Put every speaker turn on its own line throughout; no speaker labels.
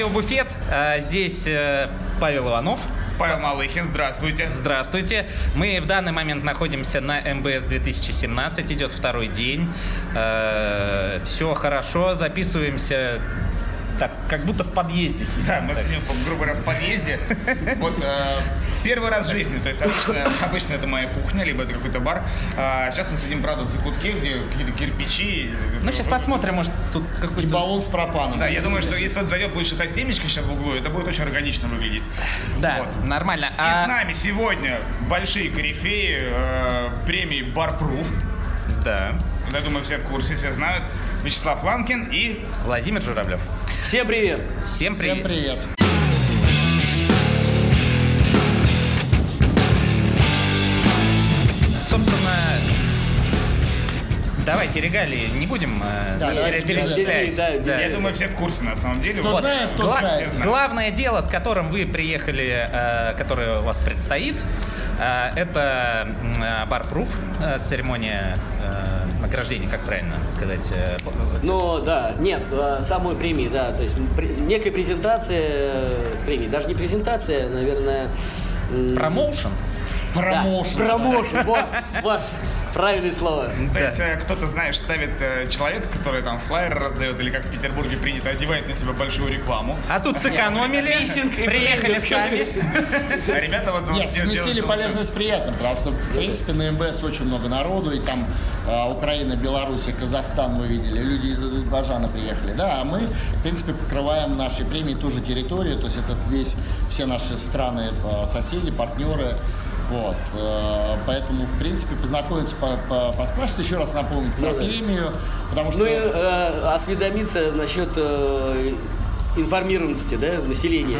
подкаст «Радио Буфет». А, Здесь э, Павел Иванов.
Павел Малыхин, здравствуйте.
Здравствуйте. Мы в данный момент находимся на МБС 2017. Идет второй день. Все хорошо. Записываемся так, как будто в подъезде сидим.
Да, мы сидим, грубо говоря, в подъезде. Вот э, первый раз в жизни, то есть обычно, обычно это моя кухня, либо это какой-то бар. А сейчас мы сидим, правда, в закутке, где какие-то кирпичи.
Ну, сейчас посмотрим, может, тут
И
какой-то...
баллон с пропаном.
Да, я думаю, что если вот зайдет будет что-то стенечко сейчас в углу, это будет очень органично выглядеть.
Да,
Вот.
нормально.
И
А-
с нами сегодня большие корифеи э, премии Барпруф.
Да.
Я думаю, все в курсе, все знают. Вячеслав Ланкин и
Владимир Журавлев.
Всем привет!
Всем привет.
Всем привет.
Давайте регалии не будем э,
Да, давайте
перечислять.
Да,
Да.
я думаю, все в курсе на самом деле.
Кто
Вот.
знает, тот
Гла-
знает.
Главное дело, с которым вы приехали, э, которое у вас предстоит, э, это э, барпруф, э, церемония э, награждения, как правильно сказать? э,
Ну да, нет, э, самой премии, да, то есть при- некая презентация э, премии, даже не презентация, наверное... м,
Промоушен?
да,
Промоушен.
Промоушен, вот, вот, правильное слово.
То есть э, кто-то, знаешь, ставит э, человека, который там флайер раздает, или как в Петербурге принято, одевает на себя большую рекламу.
А тут сэкономили,
Фисинг
приехали сами.
А ребята вот...
Нет, совместили полезное с приятным, потому что, в принципе, на МБС очень много народу, и там э, Украина, Беларусь, Казахстан мы видели, люди из Азербайджана приехали, да, а мы, в принципе, покрываем нашей премией ту же территорию, то есть это весь, все наши страны, э, соседи, партнеры, вот, э, поэтому, в принципе, познакомиться, по- по- поспрашивать, еще раз напомнить про
Ну
премию, потому что...
Ну и э, осведомиться насчет э, информированности, да, населения.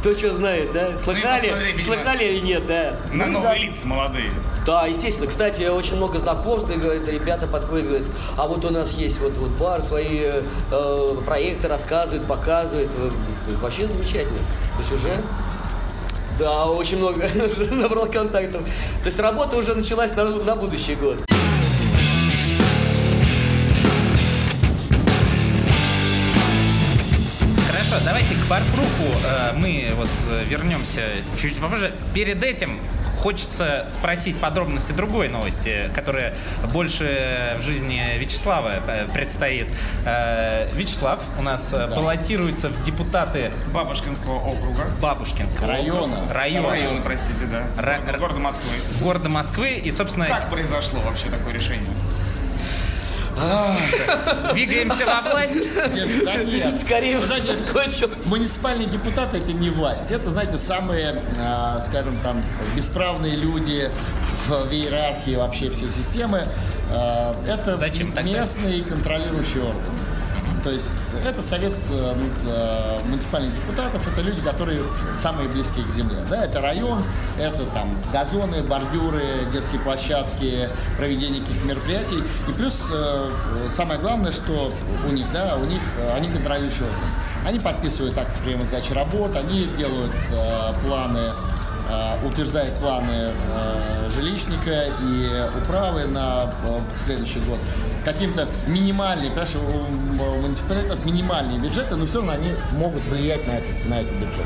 Кто что знает, да? Слыхали?
посмотри, видимо,
Слыхали или нет, да?
На
Ну,
новые
за-
лица молодые.
Да, естественно. Кстати, очень много знакомств, и говорят, ребята подходят, говорят, а вот у нас есть вот, вот бар, свои э, проекты рассказывают, показывают. Вообще замечательно. То есть уже да, очень много набрал контактов. То есть работа уже началась на, на будущий год.
Хорошо, давайте к барпруфу э, мы вот э, вернемся чуть попозже. Перед этим хочется спросить подробности другой новости, которая больше в жизни Вячеслава э, предстоит. Э, Вячеслав у нас э,
Да.
баллотируется в депутаты
Бабушкинского округа.
Бабушкинского
Района.
округа. района,
Район, простите, да.
Ра-
Города- Города Москвы.
города Москвы. И, собственно,
Как произошло вообще такое решение?
Двигаемся во власть.
Да нет.
Скорее
Вы знаете,
закончилось.
Муниципальные депутаты это не власть. Это, знаете, самые, а, скажем там, бесправные люди в, иерархии вообще всей системы. А, это
Зачем тогда?
местный контролирующий орган. То есть это совет э, ну, э, муниципальных депутатов, это люди, которые самые близкие к земле. Да, это район, это там газоны, бордюры, детские площадки, проведение каких-то мероприятий. И плюс э, самое главное, что у них, да, у них они контролирующий орган. Они подписывают акт приема сдачи работ, они делают э, планы утверждает планы жилищника и управы на следующий год. Каким-то минимальный, понимаешь, у муниципалитетов минимальные бюджеты, но все равно они могут влиять на, этот- на этот бюджет.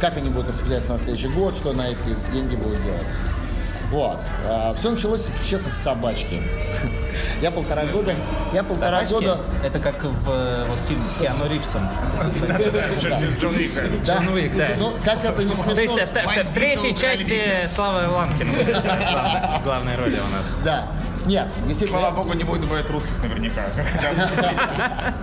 Как они будут распределяться на следующий год, что на эти деньги будут делаться. Вот. все началось, честно, с собачки. Я полтора года, я полтора
Собачки?
года
Это как в э, вот, фильме с Киану Ривзом.
Джон- Уик.
Да.
Джон Уик, да.
Ну, как это не
То есть
смешно.
в, третьей части Слава Ланкин главной роли у нас.
Да. Нет, действительно.
Слава богу, не будет убивать русских наверняка. Хотя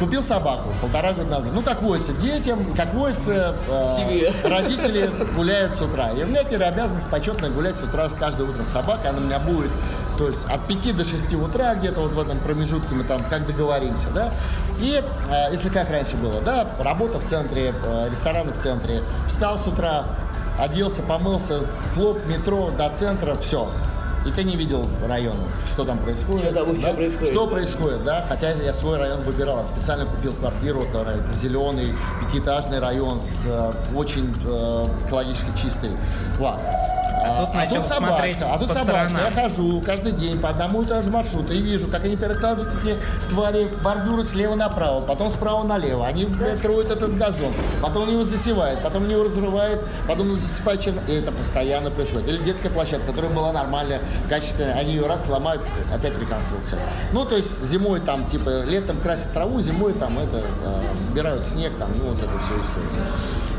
Купил собаку полтора года назад. Ну, как водится, детям, как водится, э, родители гуляют с утра. И у меня теперь обязанность почетно гулять с утра каждое утро с собакой. Она у меня будет, то есть от 5 до 6 утра, где-то вот в этом промежутке мы там как договоримся, да. И э, если как раньше было, да, работа в центре, э, рестораны в центре, встал с утра, оделся, помылся, хлоп, метро до центра, все. И ты не видел района, что там происходит.
Что там
да?
происходит?
Что происходит, да? Хотя я свой район выбирал, специально купил квартиру, это зеленый пятиэтажный район с э, очень э, экологически чистый. Вот.
А тут начал
тут
смотреть
собачка, а тут
по
собачка.
сторонам.
Я хожу каждый день по одному и тому же маршруту и вижу, как они перекладывают эти твари бордюры слева направо, потом справа налево. Они троют этот газон, потом его засевают, потом его разрывают, потом засыпают чем- И это постоянно происходит. Или детская площадка, которая была нормальная, качественная, они ее раз ломают, опять реконструкция. Ну, то есть зимой там, типа, летом красят траву, зимой там это, э, собирают снег, там, ну, вот эту всю историю.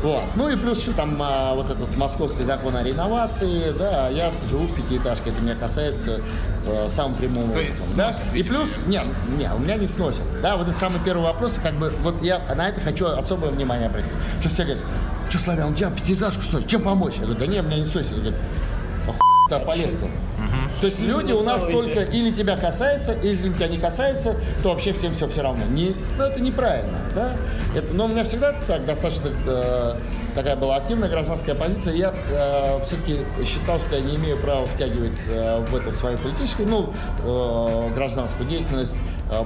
Вот. Ну и плюс еще там а, вот этот московский закон о реновации, да, я живу в пятиэтажке, это меня касается э, самым прямым
То есть
образом, да.
сносят,
И плюс, нет, нет, у меня не сносят, да, вот это самый первый вопрос, как бы, вот я на это хочу особое внимание обратить, что все говорят, что, Славян, у тебя пятиэтажку сносит, чем помочь? Я говорю, да нет, меня не сносит, я говорю, а ты полез-то? То есть люди у нас только или тебя касается, если тебя не касается, то вообще всем все все равно. Не, ну это неправильно, да? Это, но у меня всегда так достаточно э, такая была активная гражданская позиция. Я все-таки считал, что я не имею права втягивать э, в эту свою политическую, ну, э, гражданскую деятельность э,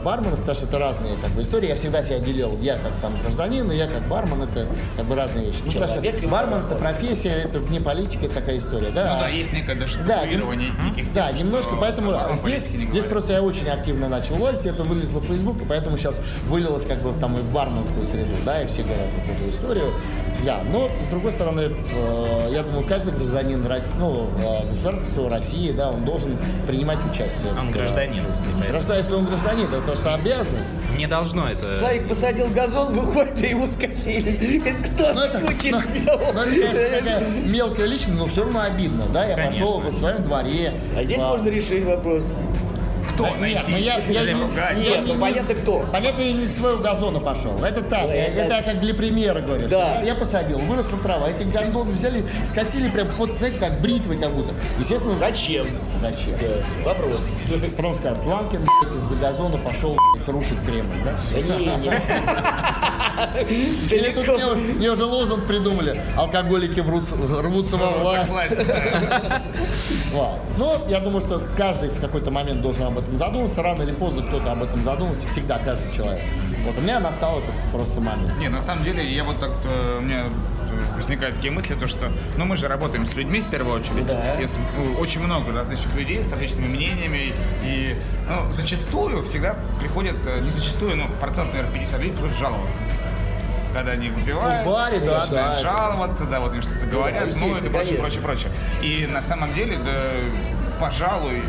барменов, потому что это разные как бы, истории. Я всегда себя делил, я как там гражданин, и я как бармен, это как бы разные вещи. Ну, потому
Человек
что бармен
бармен.
это профессия, это вне политики, это такая история, да?
Ну да, есть некое даже
да,
неких
да,
тем,
немножко, поэтому здесь, здесь просто я очень активно начал власть, это вылезло в Facebook, и поэтому сейчас вылилось как бы там и в барменскую среду, да, и все говорят вот эту историю. Да, но с другой стороны, э, я думаю, каждый гражданин России, ну, э, государства России, да, он должен принимать участие.
Он
в,
гражданин.
Граждан, если он гражданин, это просто обязанность.
Не должно это...
Славик посадил газон, выходит, и его скосили. Говорит, кто,
Ну, это,
суки,
ну,
сделал?
ну, это, конечно, такая мелкая личность, но все равно обидно, да, я
Конечно.
пошел во своем дворе.
А здесь
а,
можно решить вопрос.
Кто
Да нет,
найти?
ну я, я я
Нет,
не-
ну понятно, кто.
Понятно, я не с своего газона пошел. Это так,
Ну,
я-
это-
это, я как для примера говорю.
Да.
Я, я посадил, выросла трава, эти гондоны взяли, скосили прям, вот знаете, как бритвой как будто. Естественно,
Зачем?
зачем?
Да, Вопрос.
Потом скажут, Ланкин из-за газона пошел рушить Кремль, да? Всё.
Да не, не.
Или тут мне, мне уже лозунг придумали. Алкоголики врутся- рвутся во власть.
Да.
Но я думаю, что каждый в какой-то момент должен об этом задуматься. Рано или поздно кто-то об этом задумается. Всегда каждый человек. Вот у меня настал этот просто момент.
Не, на самом деле, я вот так, у меня э, возникают такие мысли, то что, ну мы же работаем с людьми в первую очередь,
Да.
И с- ну, очень много различных людей с различными мнениями, и ну, зачастую всегда приходят, э, не зачастую, но процент, наверное, 50 людей приходят жаловаться. Когда они выпивают,
Ну, в баре, да,
начинают
да.
жаловаться, да, вот они что-то говорят, ну
естественно,
это прочее, прочее, прочее. И на самом деле, да, пожалуй,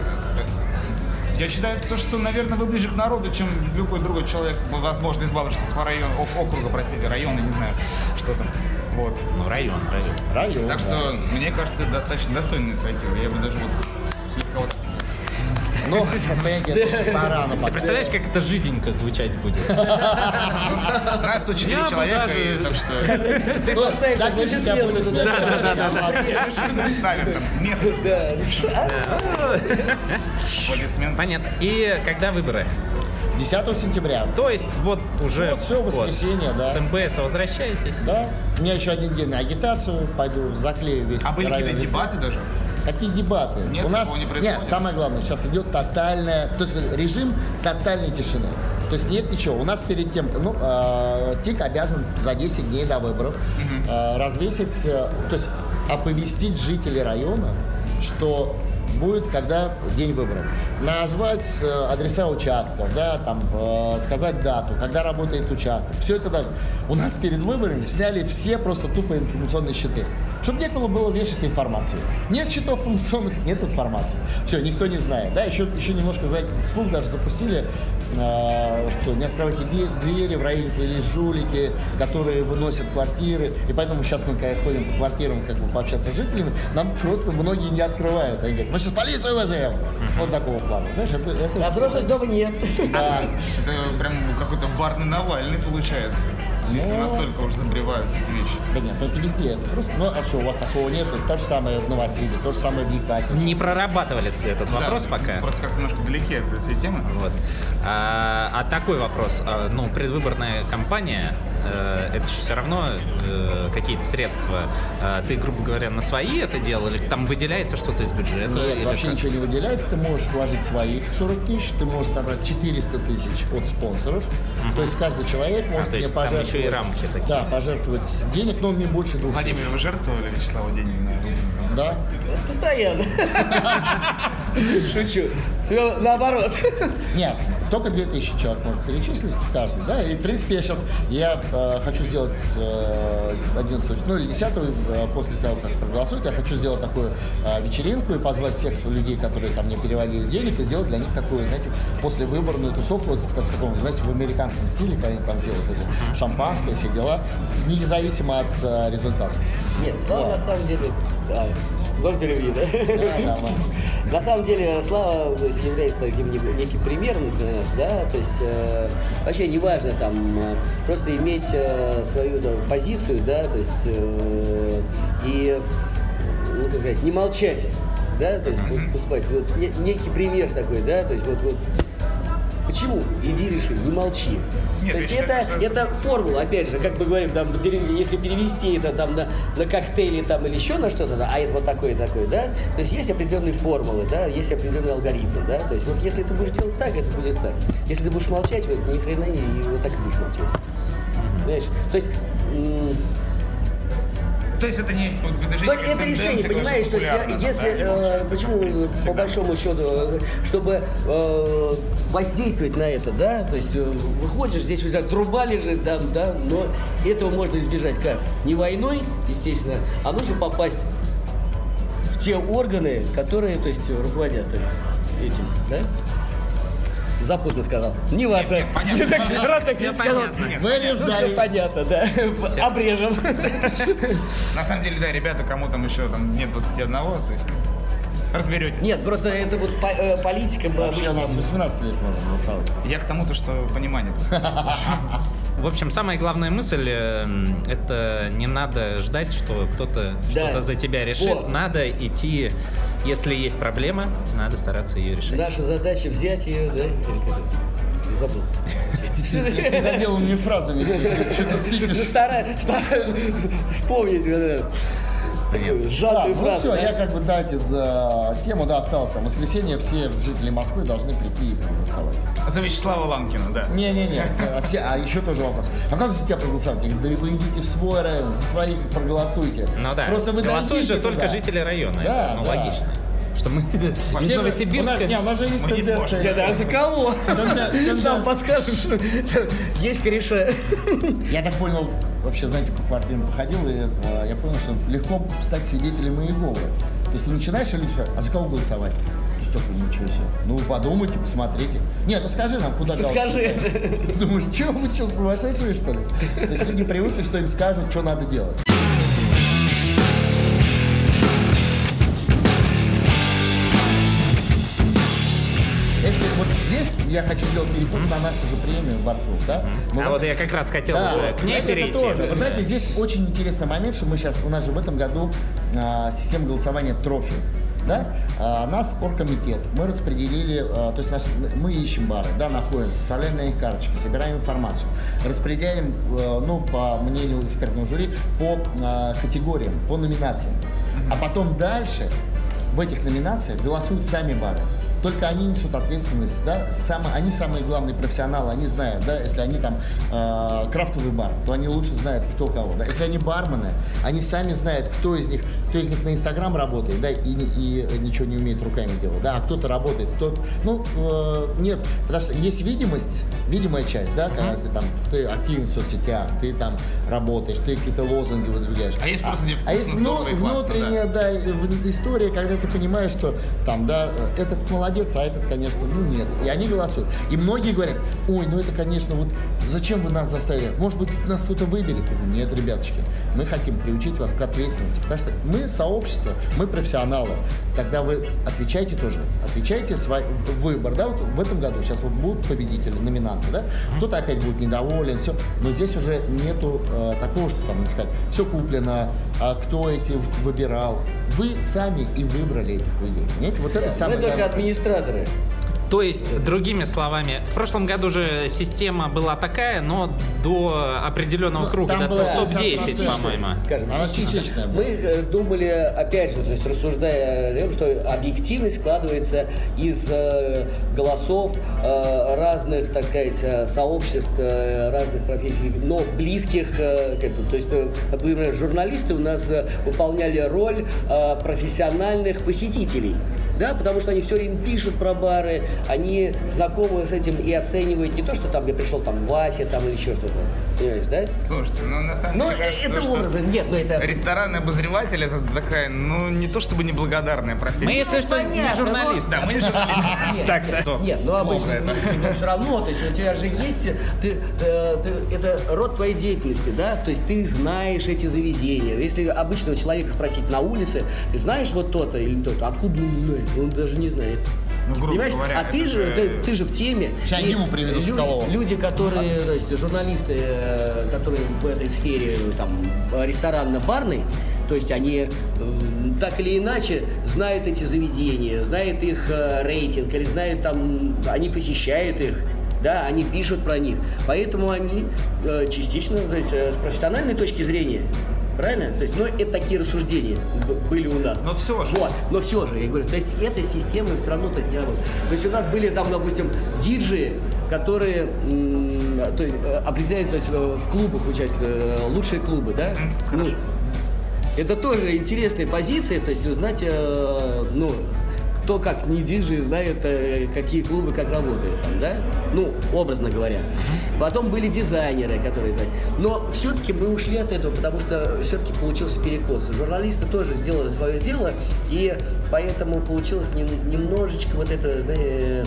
я считаю, то, что, наверное, вы ближе к народу, чем любой другой человек, возможно, из Бабушкинского района, ок- округа, простите, района, не знаю, что там. Вот.
Ну, район, район.
Район.
Так
да.
что, мне кажется, это достаточно достойная инициатива. Я бы даже вот слегка вот...
Ну, пора, но
Ты представляешь, как это жиденько звучать будет?
Нас тут 4
Я бы
человека, так что...
Ты поставишь аплодисменты
аплодисменты.
туда.
Да, да, да.
Ставим там смех,
Да.
Понятно. И когда выборы?
10 сентября.
То есть вот уже...
Вот всё, воскресенье, да.
С МБС возвращаетесь?
Да. У меня еще один день на агитацию. Пойду заклею весь
А были какие-то дебаты даже?
Какие дебаты?
Нет,
У нас
не происходит?
нет, самое главное, сейчас идет тотальная, то есть режим тотальной тишины. То есть нет ничего. У нас перед тем, ну, э, ТИК обязан за 10 дней до выборов э, развесить, э, то есть оповестить жителей района, что будет, когда день выборов. Назвать э, адреса участков, да, там, э, сказать дату, когда работает участок. Все это даже. У нас перед выборами сняли все просто тупо информационные щиты. Чтобы некому было вешать информацию. Нет счетов информационных, нет информации. Все, никто не знает. Да, еще, еще немножко, знаете, слух даже запустили, э, что не открывайте двери, в районе появились жулики, которые выносят квартиры. И поэтому сейчас мы, когда ходим по квартирам, как бы пообщаться с жителями, нам просто многие не открывают. Они говорят, мы сейчас полицию вызовем. Вот такого плана. Знаешь, это... это
А взрослых дома нет.
да.
Это прям какой-то барный Навальный получается. Если
Ну.
настолько уж забреваются эти вещи.
Да нет, ну это везде. Это просто, ну а что, у вас такого нет? Это то же самое в Новосибе, то же самое в Екатерине.
Не прорабатывали этот вопрос
Да,
пока?
Просто как-то немножко далеки от этой темы.
Вот. А, а такой вопрос. А, Ну, предвыборная кампания, э, это же все равно э, какие-то средства. А, ты, грубо говоря, на свои это делал, или там выделяется что-то из бюджета?
Нет, вообще
как?
ничего не выделяется. Ты можешь вложить своих 40 тысяч, ты можешь собрать 400 тысяч от спонсоров. То есть каждый человек может
А,
мне пожертвовать
еще и рамки такие.
Да, пожертвовать денег, но не больше двух.
Владимир, вы жертвовали Вячеславу денег на рубль?
Да.
Постоянно. Шучу. Наоборот.
Нет, только 2000 человек может перечислить, каждый, да, и в принципе я сейчас, я э, хочу сделать э, 11, ну или 10 э, после того, как проголосуют, я хочу сделать такую э, вечеринку и позвать всех людей, которые там мне переводили денег, и сделать для них такую, знаете, послевыборную тусовку, вот в таком, знаете, в американском стиле, когда они там делают это шампанское, все дела, независимо от э, результата.
Нет, Слава
Да.
на самом деле... Да. Можно переведи, да? На самом деле Слава то есть, является таким не- неким примером для нас, да, то есть э, вообще неважно там э, просто иметь э, свою да, позицию, да, то есть э, и ну, как сказать, не молчать, да, то есть вот поступать, вот не- некий пример такой, да, то есть вот, вот Почему? Иди реши, не молчи.
Нет,
То есть это,
считаю, что-
это формула, опять же, как мы говорим, там, если перевести это там на, на коктейли там или еще на что-то, да, а это вот такое и такое, да, то есть есть определенные формулы, да, есть определенные алгоритмы, да, то есть вот если ты будешь делать так, это будет так. Если ты будешь молчать, вот ни хрена не, и вот так и будешь молчать. Понимаешь? То есть
То есть это не движение
Ну, это решение, понимаешь, то есть я- если, э, почему по большому счету, чтобы э, воздействовать на это, да, то есть э, выходишь, здесь у тебя труба лежит, да, да, но этого можно избежать как? Не войной, естественно, а нужно попасть в те органы, которые, то есть, руководят, то есть, этим, да? Запутно сказал. Неважно.
Нет, понятно.
Так, Раз так
Всё
сказал.
понятно.
Нет,
Вырезай.
Всё понятно, да. Обрежем.
На самом деле, да, ребята, кому там еще там нет 21, то есть ну, разберетесь.
Нет, просто это вот по- э, политика бы
Вообще у нас 18 лет можно голосовать.
Я к тому, то, что понимание просто.
В общем, самая главная мысль э, это не надо ждать, что кто-то
Да.
что-то за тебя решит.
Вот.
Надо идти, если есть проблема, надо стараться ее решить.
Наша задача взять ее, да? Или как это? Я забыл.
Ты переделанными фразами что-то
вспомнить такую
Да,
сжатую
ну
фразу.
все,
да?
я как бы дайте да, тему, да, осталось там. В воскресенье все жители Москвы должны прийти и проголосовать.
За Вячеслава Ланкина, да.
Не-не-не, а все, а еще тоже вопрос. А как за тебя проголосовать? Я говорю, да вы идите в свой район, за свои проголосуйте.
Ну да,
Просто вы
голосуют же
дойдите
только
туда.
жители района.
Да,
это, ну,
да.
логично. Что мы из
Все же- у нас,
Новосибирска...
не, у нас же есть
Мы не
тенденция.
Да, а за кого? Сам подскажешь. Есть кореша.
Я так понял, вообще, знаете, по квартирам походил, и э, я понял, что легко стать свидетелем Иеговы. То есть ты начинаешь, и люди говорят, а за кого голосовать? То есть такой, ничего себе. Ну, вы подумайте, посмотрите. Нет, ну скажи нам, куда
Скажи.
Ты Думаешь, что вы что, сумасшедшие, что ли? То есть люди привыкли, что им скажут, что надо делать. Я хочу сделать переход на нашу же премию Барков, да? Но
А вот я как раз хотел
да,
уже к ней
это
перейти.
тоже.
да.
Вы знаете, здесь очень интересный момент, что мы сейчас, у нас же в этом году а, система голосования трофи. Да? А, нас оргкомитет, мы распределили, а, то есть наш- мы ищем бары, да, находим, составляем на них карточки, собираем информацию, распределяем, э, ну, по мнению экспертного жюри, по а, категориям, по номинациям. А потом дальше в этих номинациях голосуют сами бары. Только они несут ответственность, да, самые, они самые главные профессионалы, они знают, да, если они там э, крафтовый бар, то они лучше знают, кто кого, да. Если они бармены, они сами знают, кто из них, кто из них на Инстаграм работает, да, и, и ничего не умеет руками делать, да, а кто-то работает, кто, ну, э, нет, потому что есть видимость, видимая часть, да, когда ты там, ты активен в соцсетях, ты там работаешь, ты какие-то лозунги выдвигаешь.
А есть просто где
А есть вну- внутренняя, да, в- история, когда ты понимаешь, что там, да, этот молодец, а этот, конечно, ну нет. И они голосуют. И многие говорят, ой, ну это, конечно, вот зачем вы нас заставили? Может быть, нас кто-то выберет? Нет, ребяточки, мы хотим приучить вас к ответственности, потому что мы сообщество, мы профессионалы. Тогда вы отвечайте тоже, отвечайте свой выбор, да, вот в этом году сейчас вот будут победители, номинанты, да, кто-то опять будет недоволен, все, но здесь уже нету э, такого, что там, сказать, все куплено, а кто эти выбирал. Вы сами и выбрали этих людей, понимаете? Вот это самое
Мы только администраторы.
То есть, другими словами, в прошлом году же система была такая, но до определенного
Ну,
круга, до топ- топ-10,
частичная.
по-моему.
скажем,
Она частичная была.
Мы э, думали, опять же, то есть рассуждая о том, что объективность складывается из э, голосов э, разных, так сказать, сообществ, э, разных профессий, но близких, э, как бы, то есть, например, журналисты у нас выполняли роль э, профессиональных посетителей. Да, потому что они все время пишут про бары, они знакомы с этим и оценивают не то, что там я пришел там Вася там или еще что-то. Понимаешь, да?
Слушайте, ну на самом
Ну,
деле кажется,
это
что
образом, нет, ну это...
Ресторанный обзреватель это такая, ну не то чтобы неблагодарная профессия.
Мы, если что, не
понятно,
журналисты.
Да, мы не журналисты.
Нет,
Так, что?
Нет, ну обычно но все равно, то есть у тебя же есть, э, ты- это род твоей деятельности, да, то есть ты знаешь эти заведения. Если обычного человека спросить на улице, ты знаешь вот то-то или то-то, откуда он знает? Он даже не знает.
Ну, грубо
Понимаешь?
говоря,
а ты же, ты, ты же в теме.
Сейчас Диму приведу
люди,
Соколова.
люди, которые, то есть журналисты, э, которые в этой сфере там ресторанно-барной, то есть они э, так или иначе знают эти заведения, знают их э, рейтинг, или знают там, они посещают их, да, они пишут про них. Поэтому они частично, то есть с профессиональной точки зрения, правильно? То есть, ну, это такие рассуждения были у нас.
Но всё же.
Вот, но все же, я говорю, то есть эта система все равно то есть, не работает. То есть у нас были там, допустим, диджеи, которые то есть, э, определяют то есть, э, в клубах участвуют, э, лучшие клубы, да? Ну, это тоже интересная позиция, то есть узнать, ну, кто как не диджей знает, э, какие клубы как работают, там, да? Ну, образно говоря. Потом были дизайнеры, которые... Но все-таки мы ушли от этого, потому что все-таки получился перекос. Журналисты тоже сделали свое дело, и поэтому получилось нем- немножечко вот это, знаете,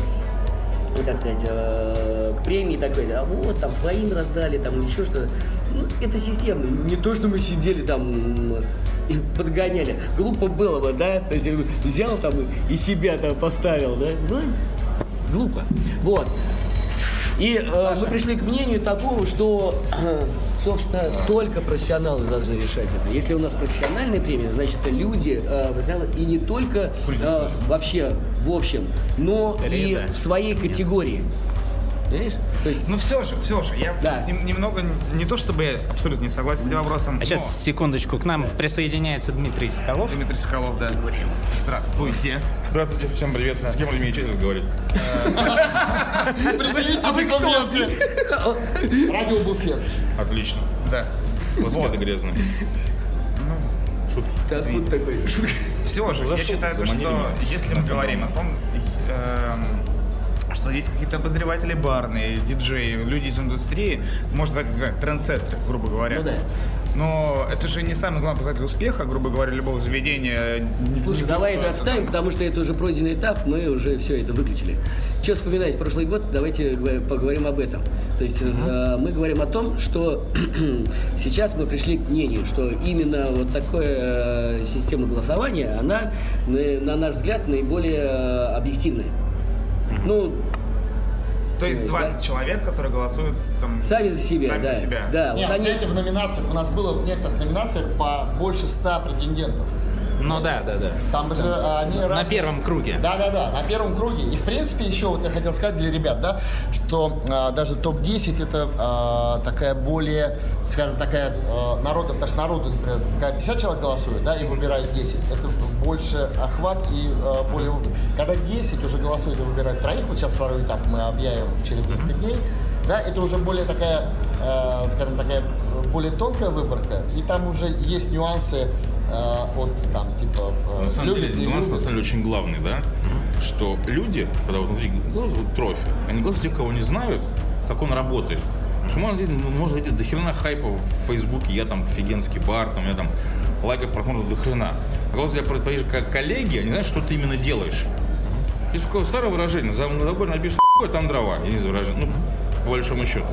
ну, так сказать, э, к премии такой, а вот, там, своим раздали, там, еще что-то. Ну, это системно. Не то, что мы сидели там подгоняли. Глупо было бы, да? То есть взял там и себя там поставил, да? Ну, глупо. Вот. И э, мы пришли к мнению такого, что, собственно, только профессионалы должны решать это. Если у нас профессиональная премия, значит, это люди, э, и не только э, вообще в общем, но и в своей категории. Понимаешь? То есть,
Ну все же, все же, я
Да.
нем- немного, не то чтобы я абсолютно не согласен с этим вопросом,
А сейчас,
но-
секундочку, к нам присоединяется Дмитрий Соколов.
Дмитрий Соколов, да. Здравствуйте.
Здравствуйте, всем привет. С кем имею честь разговаривать?
Предъявите документы. Радиобуфет.
Отлично.
Да.
Ласкеты грязные. Шутки.
так вот такой.
Все же, я считаю, что если мы говорим о том, что есть какие-то обозреватели барные, диджеи, люди из индустрии, можно сказать, трендсеттеры, грубо говоря.
Ну да.
Но это же не самый главный показатель успеха, грубо говоря, любого заведения.
Слушай,
Не
давай это отставим, потому что это уже пройденный этап, мы уже все это выключили. Что вспоминать прошлый год, давайте говор- поговорим об этом. То есть э, мы говорим о том, что сейчас мы пришли к мнению, что именно вот такая э, система голосования, она, на, на наш взгляд, наиболее э, объективная. Ну,
То есть
Да.
20 человек, которые голосуют там...
сами за себя,
Сами
да.
за себя.
Да,
Нет,
вот они...
знаете, в номинациях, у нас было в некоторых номинациях по больше 100 претендентов.
Ну да, да, да.
Там же а, они
На
разные.
первом круге.
Да, да, да, на первом круге. И в принципе еще вот я хотел сказать для ребят, да, что а, даже топ-10 это а, такая более, скажем, такая а, народа, потому что народу, например, когда 50 человек голосует, да, и выбирают 10, это больше охват и а, более выбор. Когда 10 уже голосуют и выбирают троих, вот сейчас второй этап мы объявим через несколько дней, да, это уже более такая, э, скажем, такая более тонкая выборка, и там уже есть нюансы от там типа э,
На самом
любят,
деле, нюанс на самом деле очень главный, да? Что люди, когда вот внутри голосуют трофи, они голосуют тех, кого не знают, как он работает. Что можно, ну, можно видеть до хрена хайпа в Фейсбуке, я там офигенский бар, там, я там лайков просмотров до хрена. А тебя про твои же ко- коллеги, они знают, что ты именно делаешь. Есть такое старое выражение, за забор написано а там дрова, я не за выражение, ну, по большому счету.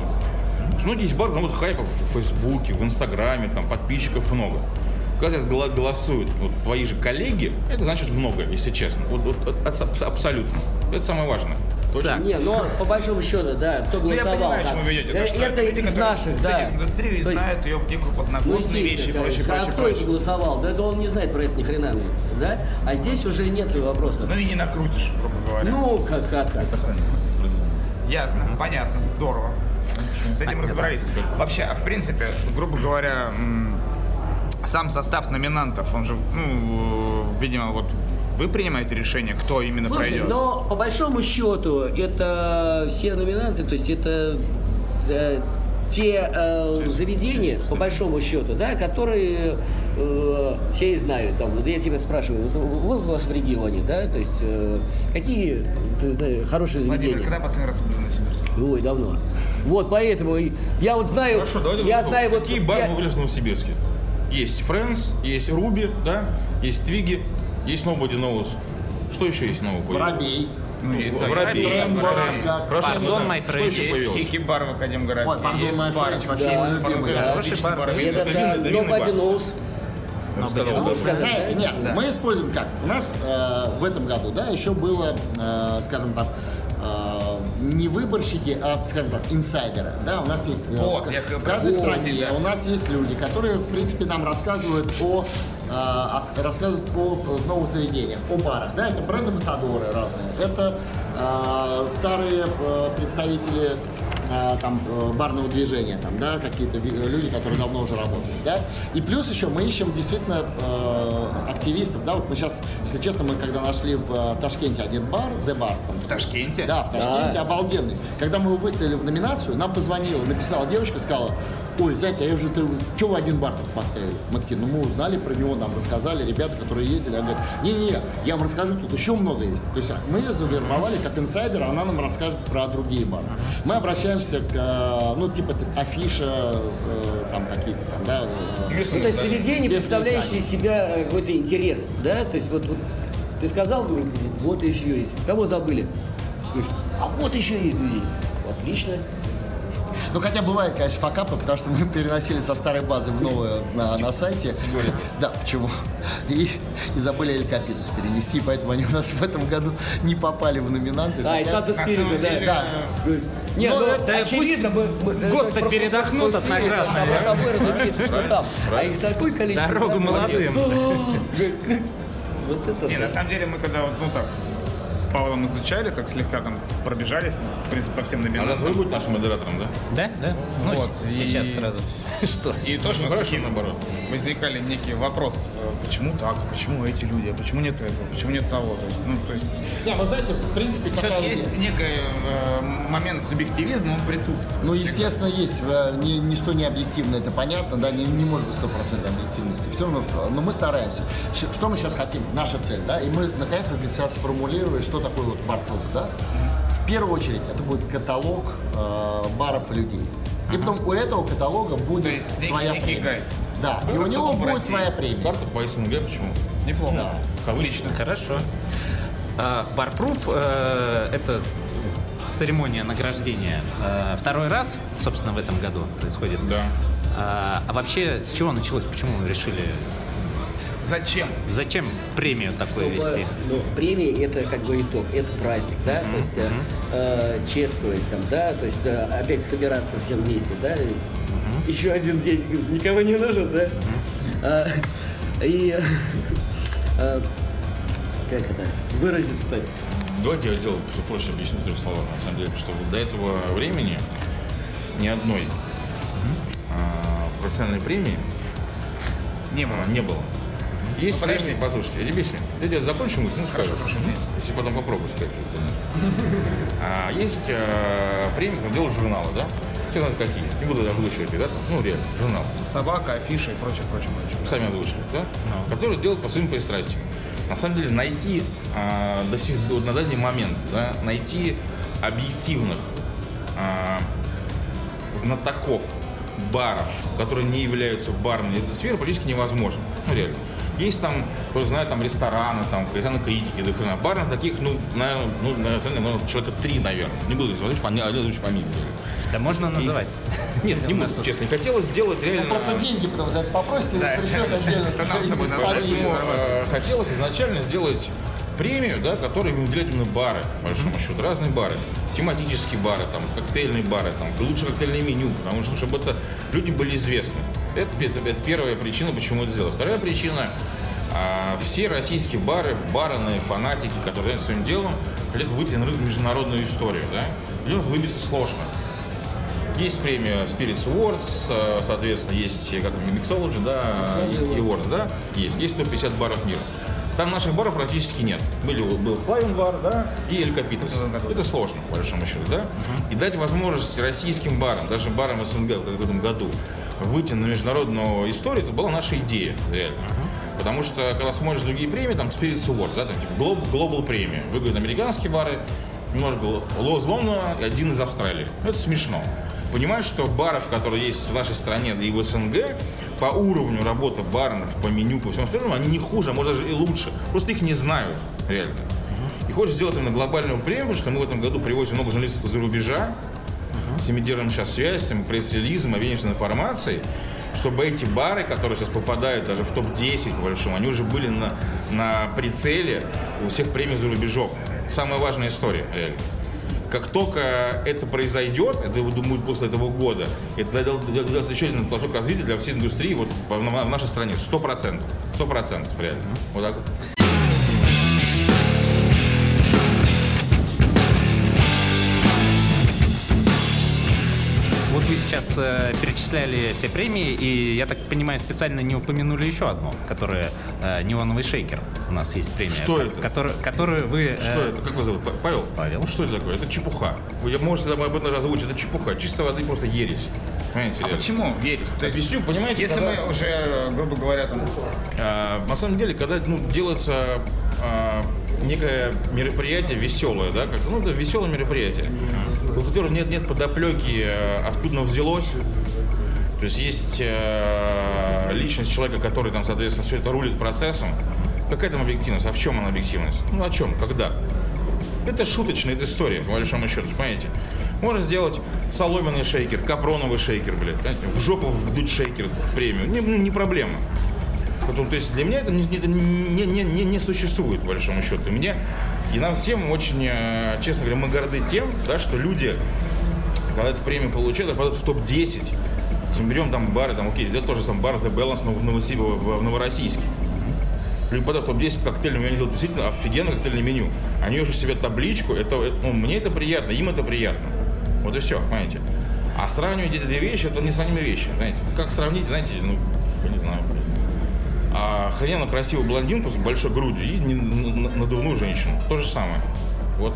Многие есть бары, много хайпа в Фейсбуке, в Инстаграме, там подписчиков много. Когда здесь голосуют вот, твои же коллеги, это значит много, если честно. Вот, вот, вот абс- абс- абсолютно. Это самое важное. Точно?
Так.
Не, но по большому счету, да, кто
Ну, я
голосовал.
понимаю,
да.
вы ведете. То, что
это
люди,
из наших, да.
индустрию и
есть,
знают ее некую
Ну,
подноготные вещи и прочее, прочее,
а кто
прочее.
это голосовал? Да, да он не знает про это ни хрена, да? А здесь уже нет вопросов.
Ну и не накрутишь, грубо говоря.
Ну, как, как, как.
Ясно, понятно, здорово. С этим разобрались. Вообще, а в принципе, грубо говоря, сам состав номинантов, он же, ну, видимо, вот вы принимаете решение, кто именно
Слушай,
пройдет.
но по большому счету это все номинанты, то есть это э, те э, заведения, по большому счету, да, которые э, все и знают. Там, я тебя спрашиваю, вот вы у вас в регионе, да, то есть э, какие ты знаешь, хорошие
Владимир,
заведения?
когда последний раз были на Сибирске?
Ой, давно. Вот поэтому я вот знаю,
Хорошо,
я знаю вот
какие
я-
бары были в Новосибирске? Есть Friends, есть Руби, да, есть Твиги, есть Nobody Knows. Что еще есть нового?
Воробей.
Ну,
Воробей. Воробей.
Пардон,
еще
Есть
появилось?
хики-бар в Академгороде.
Ой, пардон,
бар.
friend, вообще мой любимый.
Хороший бар.
бар.
это
Винный- винный
nobody
бар.
knows.
Бы сказал,
знаете, нет,
Да.
мы используем как? У нас э, в этом году, да, еще было, э, скажем так, э, не выборщики, а, скажем так, инсайдеры. Да, у нас есть э,
Вот,
в,
я
в каждой стране
да.
у нас есть люди, которые, в принципе, нам рассказывают о э, ос- рассказывают о э, новых заведениях, о барах. Да, это бренд-амбассадоры разные, это э, старые э, представители э, там э, барного движения, там, да, какие-то люди, которые давно уже работают, да. И плюс еще мы ищем действительно э, активистов, да, вот мы сейчас, если честно, мы когда нашли в э, Ташкенте один бар, The Bar, там,
В Ташкенте?
да, в Ташкенте,
Да.
обалденный. Когда мы его выставили в номинацию, нам позвонила, написала девочка, сказала, ой, знаете, а я уже, ты, что вы один бар тут поставили? Мы такие, ну мы узнали про него, нам рассказали, ребята, которые ездили, они говорят, не-не, я вам расскажу, тут еще много есть. То есть мы ее завербовали как инсайдера, она нам расскажет про другие бары. Мы обращаемся к, э, ну, типа, афиша, э, там какие-то там, да, э,
Местные
Ну, то есть заведение, представляющее из себя какой-то интерес, да? То есть вот, вот ты сказал, говорю, вот еще есть. Кого забыли? Говоришь, а вот еще есть заведение. Отлично.
Ну, хотя бывает, конечно, факапы, потому что мы переносили со старой базы в новую на, на сайте. Да, почему? И, и забыли Эль перенести, поэтому они у нас в этом году не попали в номинанты.
А, и Санта Спирита, да.
Да.
Не,
Ну,
ну,
это
очевидно, мы, мы-
год-то передохнут от наград,
Само собой разумеется, что там. А их такое количество.
Дорогу
да,
молодым.
Вот это
Не, на
да.
самом деле мы когда вот, ну так, Павлом изучали, так слегка там пробежались, в принципе, по всем
А
номинантам.
завтра вы будете нашим модератором, да?
Да? Да? Ну,
Вот,
сейчас
и-
сразу. Что?
И тоже
Ну, хорошо, наоборот.
возникали некие вопросы. э, Почему так? Почему эти люди? А почему нет этого? Почему нет того? То есть, ну, то есть,
Не, ну знаете, в принципе,
все-таки есть некий э, момент субъективизма, он присутствует.
Ну, естественно, есть. э, ни- Ничто не объективно, это понятно, да, не, не может быть стопроцентной объективности. Все равно, э, но мы стараемся. Что мы сейчас хотим? Наша цель, да, и мы, наконец-то, для себя сформулировали, что такое вот бар-клуб, да. В первую очередь, это будет каталог э, баров и людей. И потом у этого каталога будет
То есть
своя
некий
премия.
гайд.
Да, и у него будет
России.
своя премия.
Карта по СНГ, почему?
Неплохо.
Да.
Кавычно.
Хорошо. Барпруф э, это церемония награждения э, второй раз, собственно, в этом году происходит.
Да.
А, а вообще, с чего началось? Почему вы решили?
Зачем?
Зачем премию такую
Чтобы,
вести?
Ну, премия это как бы итог, это праздник, да, то есть э, э, чествовать там, да, то есть э, опять собираться всем вместе, да, и еще один день никого не нужен, да, А, и э, как это выразиться-то?
Давайте я сделаю всё проще объясню в трех словах. На самом деле, что вот до этого времени ни одной а, профессиональной премии
Не было.
а, не было. Есть
Ну, подожди.
послушайте, я тебе объясню. Я тебе закончу мысль, ну скажу.
хорошо.
Если потом попробую сказать. А, есть а, премии, там делают журналы, да? Все знают какие. Не буду озвучивать, да? Ну, реально, журнал.
Собака, афиша и прочее, прочее, прочее.
сами озвучили, да? Которые делают по своим пристрастиям. На самом деле найти а, до сих вот на данный момент, да, найти объективных а, знатоков баров, которые не являются барной сферой, практически невозможно. Ну, реально. Есть там, кто знает, там рестораны, там, рестораны критики, до хрена. Барных таких, ну, наверное, ну, наверное, ну, человека три, наверное. Не буду говорить, один озвучить фамилию.
Да можно называть.
Нет, не буду, честно. Хотелось сделать
Ну,
реально...
просто деньги потом за это попросит, и
Да,
пришлет отдельно
э, хотелось изначально сделать премию, да, которую выделяют именно бары, по большому счету, разные бары. Тематические бары, там, коктейльные бары, там, лучше коктейльное меню, потому что, чтобы это люди были известны. Это, это, это первая причина, почему это сделать. Вторая причина, а, все российские бары, бараны, фанатики, которые занимаются своим делом, хотят выйти на рынок международную историю, да. Людям выбиться сложно. Есть премия Spirits Awards, соответственно, есть как Mixology, да, и и Awards, да, есть. Есть 150 баров мира. Там наших баров практически нет. Были, был Славин бар, да, и Эль Капитас. Это сложно, по большому счету, да. И дать возможность российским барам, даже барам СНГ в этом году, выйти на международную историю, это была наша идея, реально. Потому что, когда смотришь другие премии, там Spirits Awards, да, там типа Global, Global премия, выиграют американские бары, немножко Лоз Лондона и один из Австралии. Это смешно. Понимаешь, что баров, которые есть в нашей стране и в СНГ, по уровню работы барменов, по меню, по всему остальному, они не хуже, а может даже и лучше. Просто их не знают, реально. И хочешь сделать именно глобальную премию, что мы в этом году привозим много журналистов из-за рубежа, держим сейчас связь, с ними пресс-релизом, обмениваемся информацией, чтобы эти бары, которые сейчас попадают даже в топ-10, по большому, они уже были на, на прицеле у всех премий за рубежом. Самая важная история, реально. Как только это произойдет, это, я думаю, после этого года, это даст еще один толчок развития для всей индустрии вот, в нашей стране. Сто процентов. Сто процентов, реально. Вот так вот.
Вы сейчас э, перечисляли все премии, и, я так понимаю, специально не упомянули еще одну, которая э, «Неоновый шейкер». У нас есть премия.
Что это?
Которую, которую вы... э,
Что это? Как вы зовут? Па- Павел?
Павел.
Ну, что это такое? Это чепуха. Вы можете там об этом даже озвучить. Это чепуха. Чистой воды просто ересь. Понимаете?
А
реально.
почему верить? То есть,
Объясню, понимаете,
если
когда-
мы уже, грубо говоря, там,
А, на самом деле, когда ну, делается а, некое мероприятие веселое, да, как, ну, это веселое мероприятие, у которого нет, нет подоплеки, э, откуда оно взялось. То есть есть э, личность человека, который там, соответственно, все это рулит процессом. Какая там объективность? А в чем она объективность? Ну, о чем? Когда? Это шуточная эта история, по большому счету, понимаете? Можно сделать соломенный шейкер, капроновый шейкер, блядь, понимаете? в жопу вдуть шейкер премию. Не, ну, не проблема. Потом, то есть для меня это не, не, не, не, не- существует, по большому счету. Мне, и нам всем очень, э, честно говоря, мы горды тем, да, что люди, когда эту премию получают, попадают в топ-10. Если мы берем там бары, там, окей, это тоже сам бар The Balance но в, Новосиб- в, в Новороссийске. Люди попадают в топ-10 по коктейльному, они делают действительно офигенное коктейльное меню. Они уже себе табличку, это, это- ну, мне это приятно, им это приятно. Вот и все, понимаете. А сравнивать эти две вещи, это несравнимые вещи, знаете. Как сравнить, знаете, ну, не знаю, а охрененно красивую блондинку с большой грудью и надувную женщину. То же самое. Вот.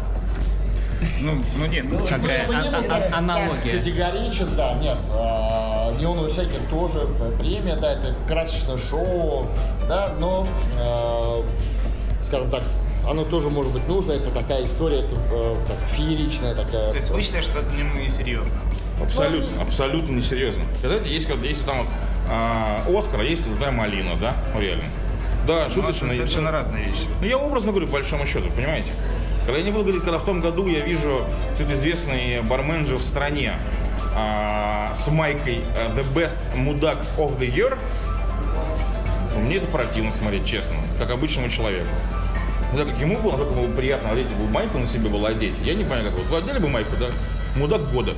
ну, ну нет, ну,
Какая а- а-
так
аналогия?
Категоричен, да, нет. а, Неоновый шейкер тоже премия, да, это красочное шоу, да, но, а, скажем так, оно тоже может быть нужно, это такая история, это э, как фееричная такая.
то есть вы считаете, что это не, серьезно?
Абсолютно, абсолютно несерьезно. Знаете, есть, когда есть там а, Оскар, а есть золотая малина, да? Ну реально. Да,
Ну,
шуточно.
совершенно разные вещи.
Ну, я образно говорю, по большому счету, понимаете? Когда я не буду говорить, когда в том году я вижу этот известный барменджер в стране а, с майкой а, The Best Мудак of the Year, мне это противно смотреть, честно, как обычному человеку. Не знаю, как ему было, насколько ему приятно одеть бы майку на себе было одеть. Я не понимаю, как вот. Вы одели бы майку, да? Мудак года.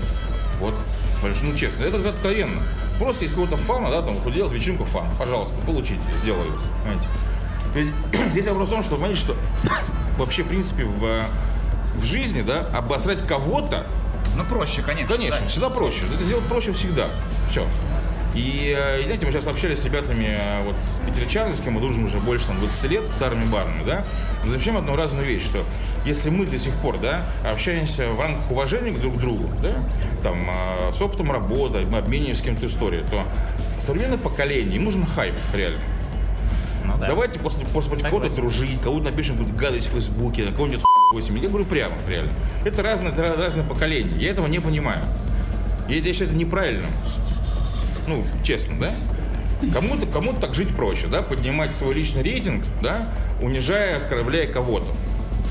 Вот. Ну честно, это откровенно. Просто из какого-то фана, да, там, делать вечеринку фана. Пожалуйста, получите, сделаю. Понимаете? То есть, здесь вопрос в том, что, понимаете, что вообще, в принципе, в, в жизни, да, обосрать кого-то,
Ну, проще, конечно.
Конечно,
да.
всегда проще. Это сделать проще всегда. Все. И, э, и, знаете, мы сейчас общались с ребятами э, вот, с питерчанами, с кем мы дружим уже больше там, 20 лет, старыми барами, да, мы замечаем одну разную вещь, что если мы до сих пор, да, общаемся в рамках уважения друг к другу, да, там, э, с опытом работы, мы обмениваемся с кем-то историей, то современное поколение, им нужен хайп, реально.
Ну да.
Давайте после, после кого-то дружить, кого-то напишем какую-то гадость в Фейсбуке, на кого-нибудь 8. Я говорю прямо, реально. Это разное, это разное поколение. Я этого не понимаю. Я, считаю это неправильным. Ну, честно, да? Кому-то кому так жить проще, да, поднимать свой личный рейтинг, да, унижая, оскорбляя кого-то.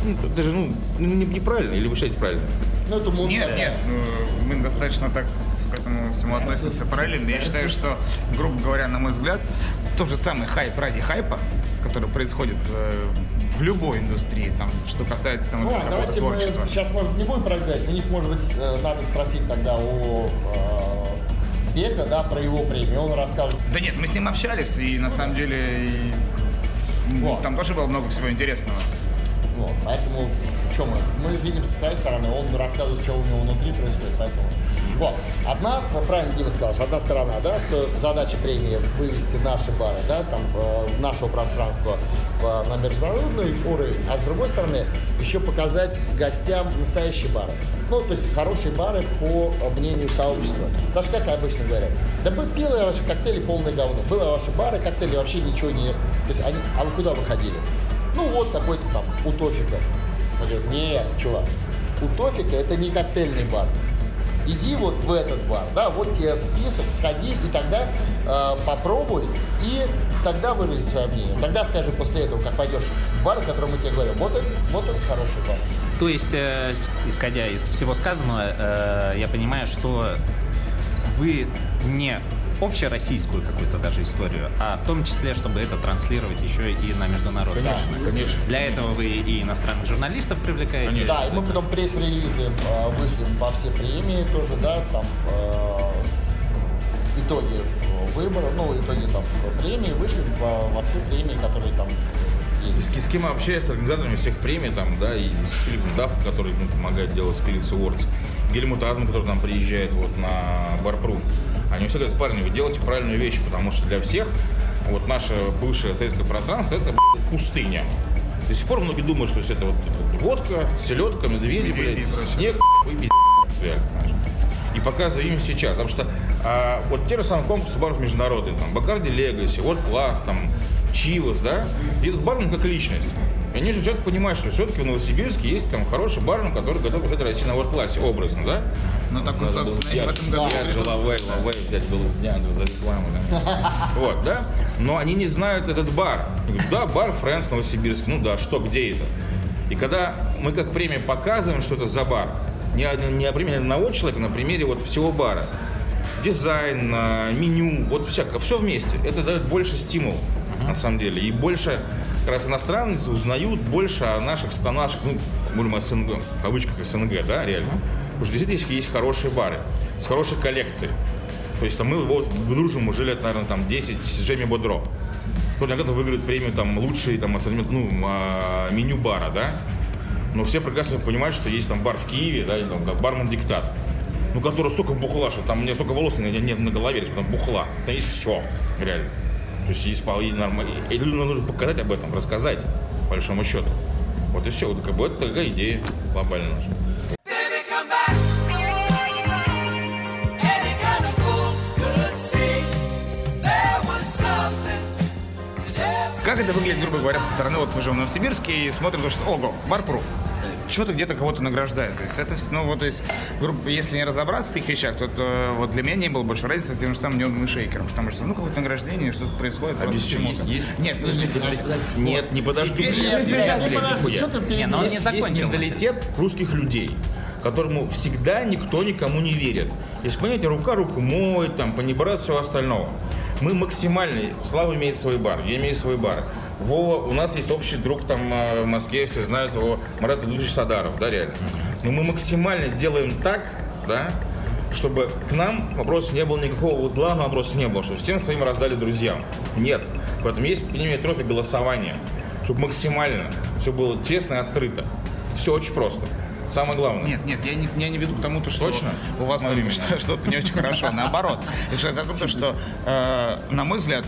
Ну, это же, ну, не- неправильно, или вы считаете правильно?
Ну, это мудак.
Нет, нет, ну, мы достаточно так к этому всему относимся параллельно. Я считаю, что, грубо говоря, на мой взгляд, тот же самый хайп ради хайпа, который происходит э, в любой индустрии, там, что касается там,
Ну ладно,
какого-то
давайте мы
творчества.
сейчас, может, не будем проверять. У них, может быть, э, надо спросить тогда у э, Бека, да, про его премию. Он расскажет.
Да нет, мы с ним общались, и на самом деле и,
Вот.
там тоже было много всего интересного.
Вот, поэтому, что мы? Мы видим со своей стороны, он рассказывает, что у него внутри происходит, поэтому... Вот, одна, правильно Дима сказал, что одна сторона, да, что задача премии вывести наши бары, да, там, э, нашего пространства на международный уровень, а с другой стороны, еще показать гостям настоящие бары. Ну, то есть хорошие бары по мнению сообщества. Даже как обычно говорят, да бы пили ваши коктейли полное говно. Было ваши бары, коктейли, вообще ничего не... То есть они, а вы куда выходили? Ну вот какой-то там у Тофика. Он говорит, нет, чувак, у Тофика это не коктейльный бар. Иди вот в этот бар, да, вот тебе список, сходи и тогда э, попробуй и тогда вырази свое мнение. Тогда скажи после этого, как пойдешь в бар, о котором мы тебе говорим, вот это, вот это хороший бар.
То есть, э, исходя из всего сказанного, э, я понимаю, что вы не общероссийскую какую-то даже историю, а в том числе, чтобы это транслировать еще и на международный.
Конечно, конечно.
Для этого вы и иностранных журналистов привлекаете.
Да, и мы потом пресс-релизы э, вышли во все премии тоже, да, там э, итоги выборов, ну, итоги там премии вышли во, во все премии, которые там есть.
С, с кем общаюсь, с организаторами всех премий, там, да, и с Филиппом Даффом, который ну, помогает делать Spirits Awards, Гельмут Адом, который нам приезжает вот на Барпру. Они все говорят, парни, вы делаете правильную вещь, потому что для всех вот наше бывшее советское пространство это блядь, пустыня. До сих пор многие думают, что это вот водка, селедка, медведи,
Медведи
блядь, снег, и пиздец, реально. И показываем им сейчас. Потому что а, вот те же самые конкурсы баров международные, там, Бакарди Легаси, World Class, там, Чивас, да, и этот бармен как личность. Они же четко понимают, что все-таки в Новосибирске есть там хороший бармен, который готов взять Россию на Class, образно, да?
Ну, так он,
Надо
собственно, и
я
в этом году
Я же лавей, лавей взять было дня за рекламу. да. Вот, да? Но они не знают этот бар. Я говорю, да, бар Фрэнс Новосибирск. Ну да, что, где это? И когда мы как премия показываем, что это за бар, не, не на примере одного человека, на примере вот всего бара, дизайн, а, меню, вот всякое, все вместе. Это дает больше стимул, на самом деле. И больше как раз иностранцы узнают больше о наших странах, ну, будем СНГ, в кавычках СНГ, да, реально. Потому что действительно есть- хорошие бары с хорошей коллекцией. То есть там мы вот дружим уже лет, наверное, там 10 с Джейми Бодро. Кто-то иногда выиграет премию там лучший там ну, а, меню бара, да. Но все прекрасно понимают, что есть там бар в Киеве, да, и там бармен диктат. Ну, который столько бухла, что там у меня столько волос нет на голове, там бухла. Там есть все, реально. То есть есть полы нормально. И людям нужно показать об этом, рассказать, по большому счету. Вот и все. Вот как бы это такая идея глобальная наша.
Как это выглядит, грубо говоря, со стороны, вот мы живем в Новосибирске и смотрим, то, что, ого, барпруф. Что-то где-то кого-то награждает. То есть это, ну вот, то есть, грубо, если не разобраться в этих вещах, то это, вот для меня не было больше разницы с тем же самым дневным шейкером. Потому что, ну, какое-то награждение, что-то происходит.
Объясню,
почему-то.
есть, есть.
Нет, подожди, подожди.
Нет, не подожди.
Нет,
Нет, нет, не подожди,
нихуя.
что ты
Не, но он не закончил
есть менталитет русских людей, которому всегда никто никому не верит. Есть понятие рука руку моет, там, понебрать всего остального. Мы максимально, Слава имеет свой бар, я имею свой бар. Вова, у нас есть общий друг там э, в Москве, все знают его, Марат Ильич Садаров, да, реально. Но мы максимально делаем так, да, чтобы к нам вопросов не было никакого, вот главного вопроса не было, чтобы всем своим раздали друзьям. Нет. Поэтому есть премия трофи голосования, чтобы максимально все было честно и открыто. Все очень просто. Самое главное.
Нет, нет, я не, я не веду к тому, то, что
Точно?
у вас что-то не очень хорошо. Наоборот. Я считаю о том, что, э, на мой взгляд,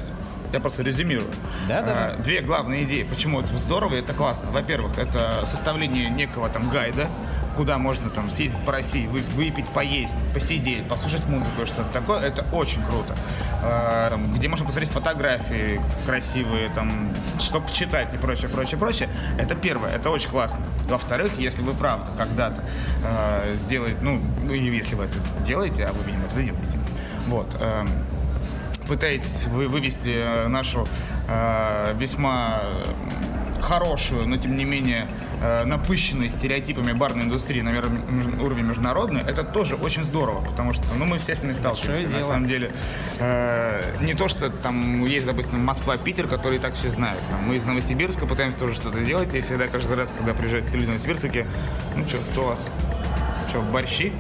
я просто резюмирую.
Да, да,
Э, Две главные идеи. Почему это здорово и это классно. Во-первых, это составление некого там гайда, куда можно там съездить по России, вы- выпить, поесть, посидеть, послушать музыку, что-то такое. Это очень круто. Э, там, где можно посмотреть фотографии красивые, там, что почитать и прочее, прочее, прочее. Это первое, это очень классно. Во-вторых, если вы правда когда-то э, сделаете, ну, ну, если вы это делаете, а вы, видимо, это делаете, вот, эм, пытаетесь вы вывести э, нашу э, весьма хорошую, но тем не менее э, напыщенной стереотипами барной индустрии, меж- уровень международный, это тоже очень здорово, потому что, ну, мы все с ними сталкиваемся, на самом деле. Э, не то, что там есть, допустим, Москва, Питер, которые так все знают. Там, мы из Новосибирска пытаемся тоже что-то делать, и всегда каждый раз, когда приезжают люди в Новосибирск, такие, ну что, кто у вас? Что, борщи?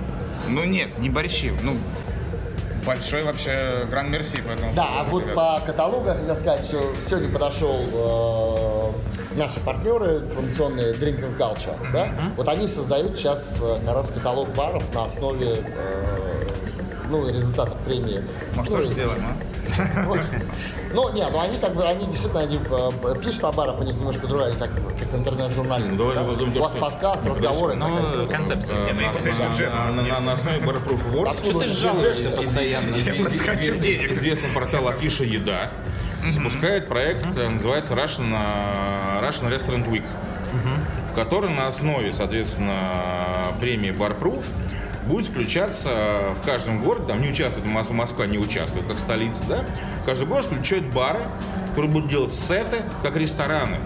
Ну нет, не борщи, ну большой вообще гран-мерси, поэтому...
Да, а вот по каталогу я хотел сказать, что сегодня подошел э, наши партнеры информационные Drinking Culture, да? Вот они создают сейчас э, как раз каталог баров на основе э, ну, результатов премии.
Может,
Ну,
тоже
и-
сделаем, а?
Ну, Ну, не, ну они как бы, они действительно, они э, пишут о барах, у них немножко другая, как, как интернет-журналисты.
Давай
да? У вас подкаст, разговоры.
Ну, концепция.
Э,
ну,
на,
просто
на- основе Barproof Awards
Откуда
ты
же
жалуешься постоянно?
хочу денег.
известный портал Афиша Еда запускает проект, э, называется Russian, э, Russian Restaurant Week, в который на основе, соответственно, премии Barproof будет включаться в каждом городе, там не участвует, Мос- Москва не участвует, как столица, да, каждый город включает бары, которые будут делать сеты, как рестораны.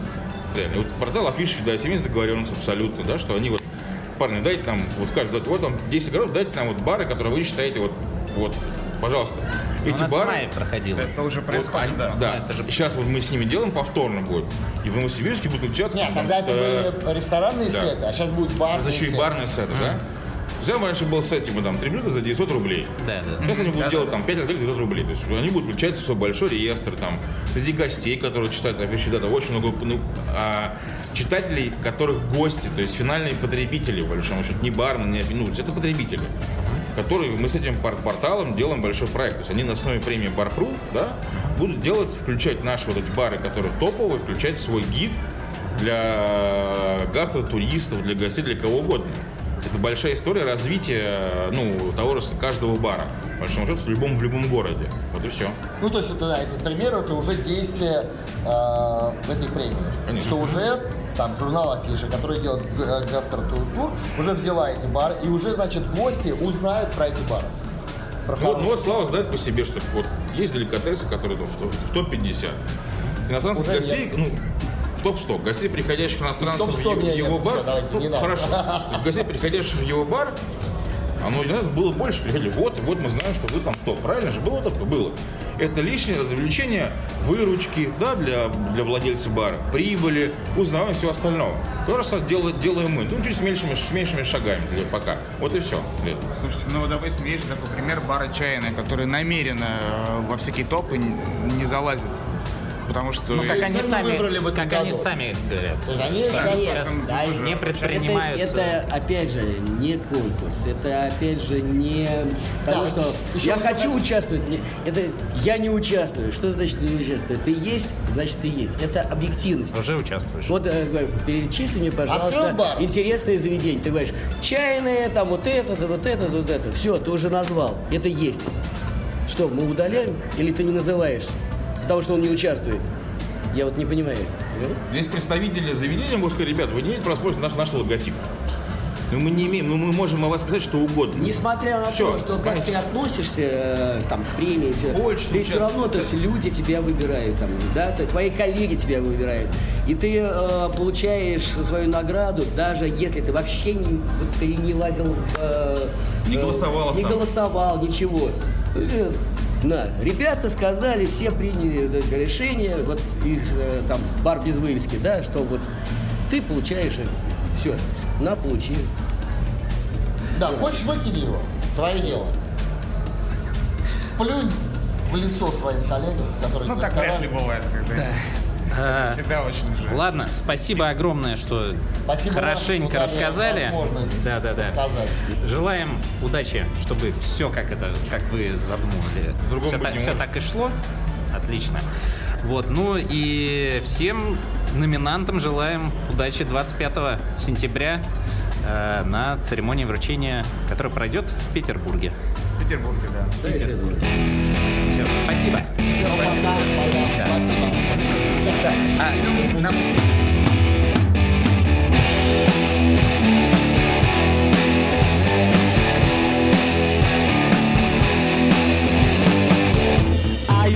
Реально. Вот портал Афиша Еда, есть договоренность абсолютно, да, что они вот парни, дайте нам, вот каждый, вот там 10 городов, дайте нам вот бары, которые вы считаете, вот, вот, пожалуйста.
У
Эти
нас в
бары,
мае проходило.
Это уже происходит,
они-
да.
да.
Это же-
Сейчас вот мы с ними делаем повторно будет. И в Новосибирске будут включаться.
Нет,
там,
тогда это
э,
были ресторанные
да.
сеты, а сейчас будут барные
Это еще и
сеты.
барные сеты, да? Взял раньше был сет, типа там, три блюда за 900 рублей.
Да, да.
Сейчас они будут
Да,
делать
да,
там 5 отелей за 900 рублей. То есть они будут включать свой большой реестр там. Среди гостей, которые читают афиши, да, очень много ну, а, читателей, которых гости, то есть финальные потребители, по большому счету, не бармен, не ну, это потребители. Которые мы с этим пор- порталом делаем большой проект. То есть они на основе премии Барпру, да, будут делать, включать наши вот эти бары, которые топовые, включать свой гид для гастротуристов, для гостей, для кого угодно. Это большая история развития ну, того же каждого бара. По большому счету, в любом, в любом городе. Вот и все.
Ну, то есть, это, да, этот пример, это уже действие э, в этой премии.
Конечно.
Что уже там журнал Афиша, который делает г- гастротур, уже взяла эти бары, и уже, значит, гости узнают про эти бары. Про
Ну, вот, ну вот Слава знает по себе, что вот есть деликатесы, которые там в, топ- в топ-50. Иностранцев гостей, ну, топ-100. Гостей, приходящих иностранцев в
топ-100
его,
меня
его
нет,
бар.
всё, давайте,
ну,
не надо.
хорошо. Гостей, приходящих в его бар, оно иногда было больше. Приходили, вот, вот мы знаем, что вы там топ. Правильно же? Было такое? Было. Это лишнее это увеличение выручки да, для, для владельца бара, прибыли, узнавания всего остального. То же самое делаем, делаем мы. Ну, чуть с меньшими, с меньшими шагами для пока. Вот и все.
Слушайте, ну, допустим, есть же такой пример бара чайная, который намеренно э, во всякие топы не залазит. Потому что...
Ну, как они
сами
как они сами говорят.
Они
что
сейчас-
сейчас
Да,
не предпринимают.
Это, это, опять же, не конкурс, это опять же не
Да,
что
еще
я хочу участвовать, не- это я не участвую. Что значит не участвую? Ты есть, значит ты есть. Это объективность.
Уже участвуешь.
Вот э, говорю, перечисли мне, пожалуйста, интересные заведения. Ты говоришь, чайные, там вот это, вот это, вот это. Все, ты уже назвал. Это есть. Что, мы удаляем или ты не называешь? Потому что он не участвует. Я вот не понимаю. Ну?
Здесь представители заведения могут сказать, ребят, вы не имеете права использовать наш, наш логотип. Ну мы не имеем, ну мы можем о вас писать что угодно.
Несмотря на
Всё,
то, что как ты относишься э, там, к премии, всё,
Больше
ты
не
все равно, то есть люди тебя выбирают, там, да, то твои коллеги тебя выбирают. И ты э, получаешь свою награду, даже если ты вообще не, ты не лазил в... э,
Не
э,
голосовал
Не
сам.
голосовал, ничего. На, ребята сказали, все приняли решение, вот из э, там бар без вывески, да, что вот ты получаешь все, на, получи.
Да, хочешь выкини его, твое дело. Плюнь в лицо своим коллегам, которые
Ну, так вряд ли бывает, когда
А,
всегда очень жаль.
Ладно, спасибо огромное, что
Спасибо вам,
хорошенько
дали
рассказали. Да, да, да. Желаем удачи, чтобы все как это, как вы задумывали,
По-другому
все, так,
может.
так и шло. Отлично. Вот, ну и всем номинантам желаем удачи 25 сентября э, на церемонии вручения, которая пройдет в Петербурге.
В Петербурге, да.
Все, спасибо.
Всё, пока, пока. Спасибо.
А,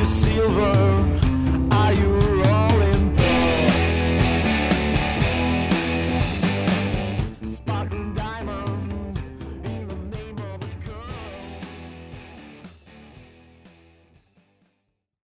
silver?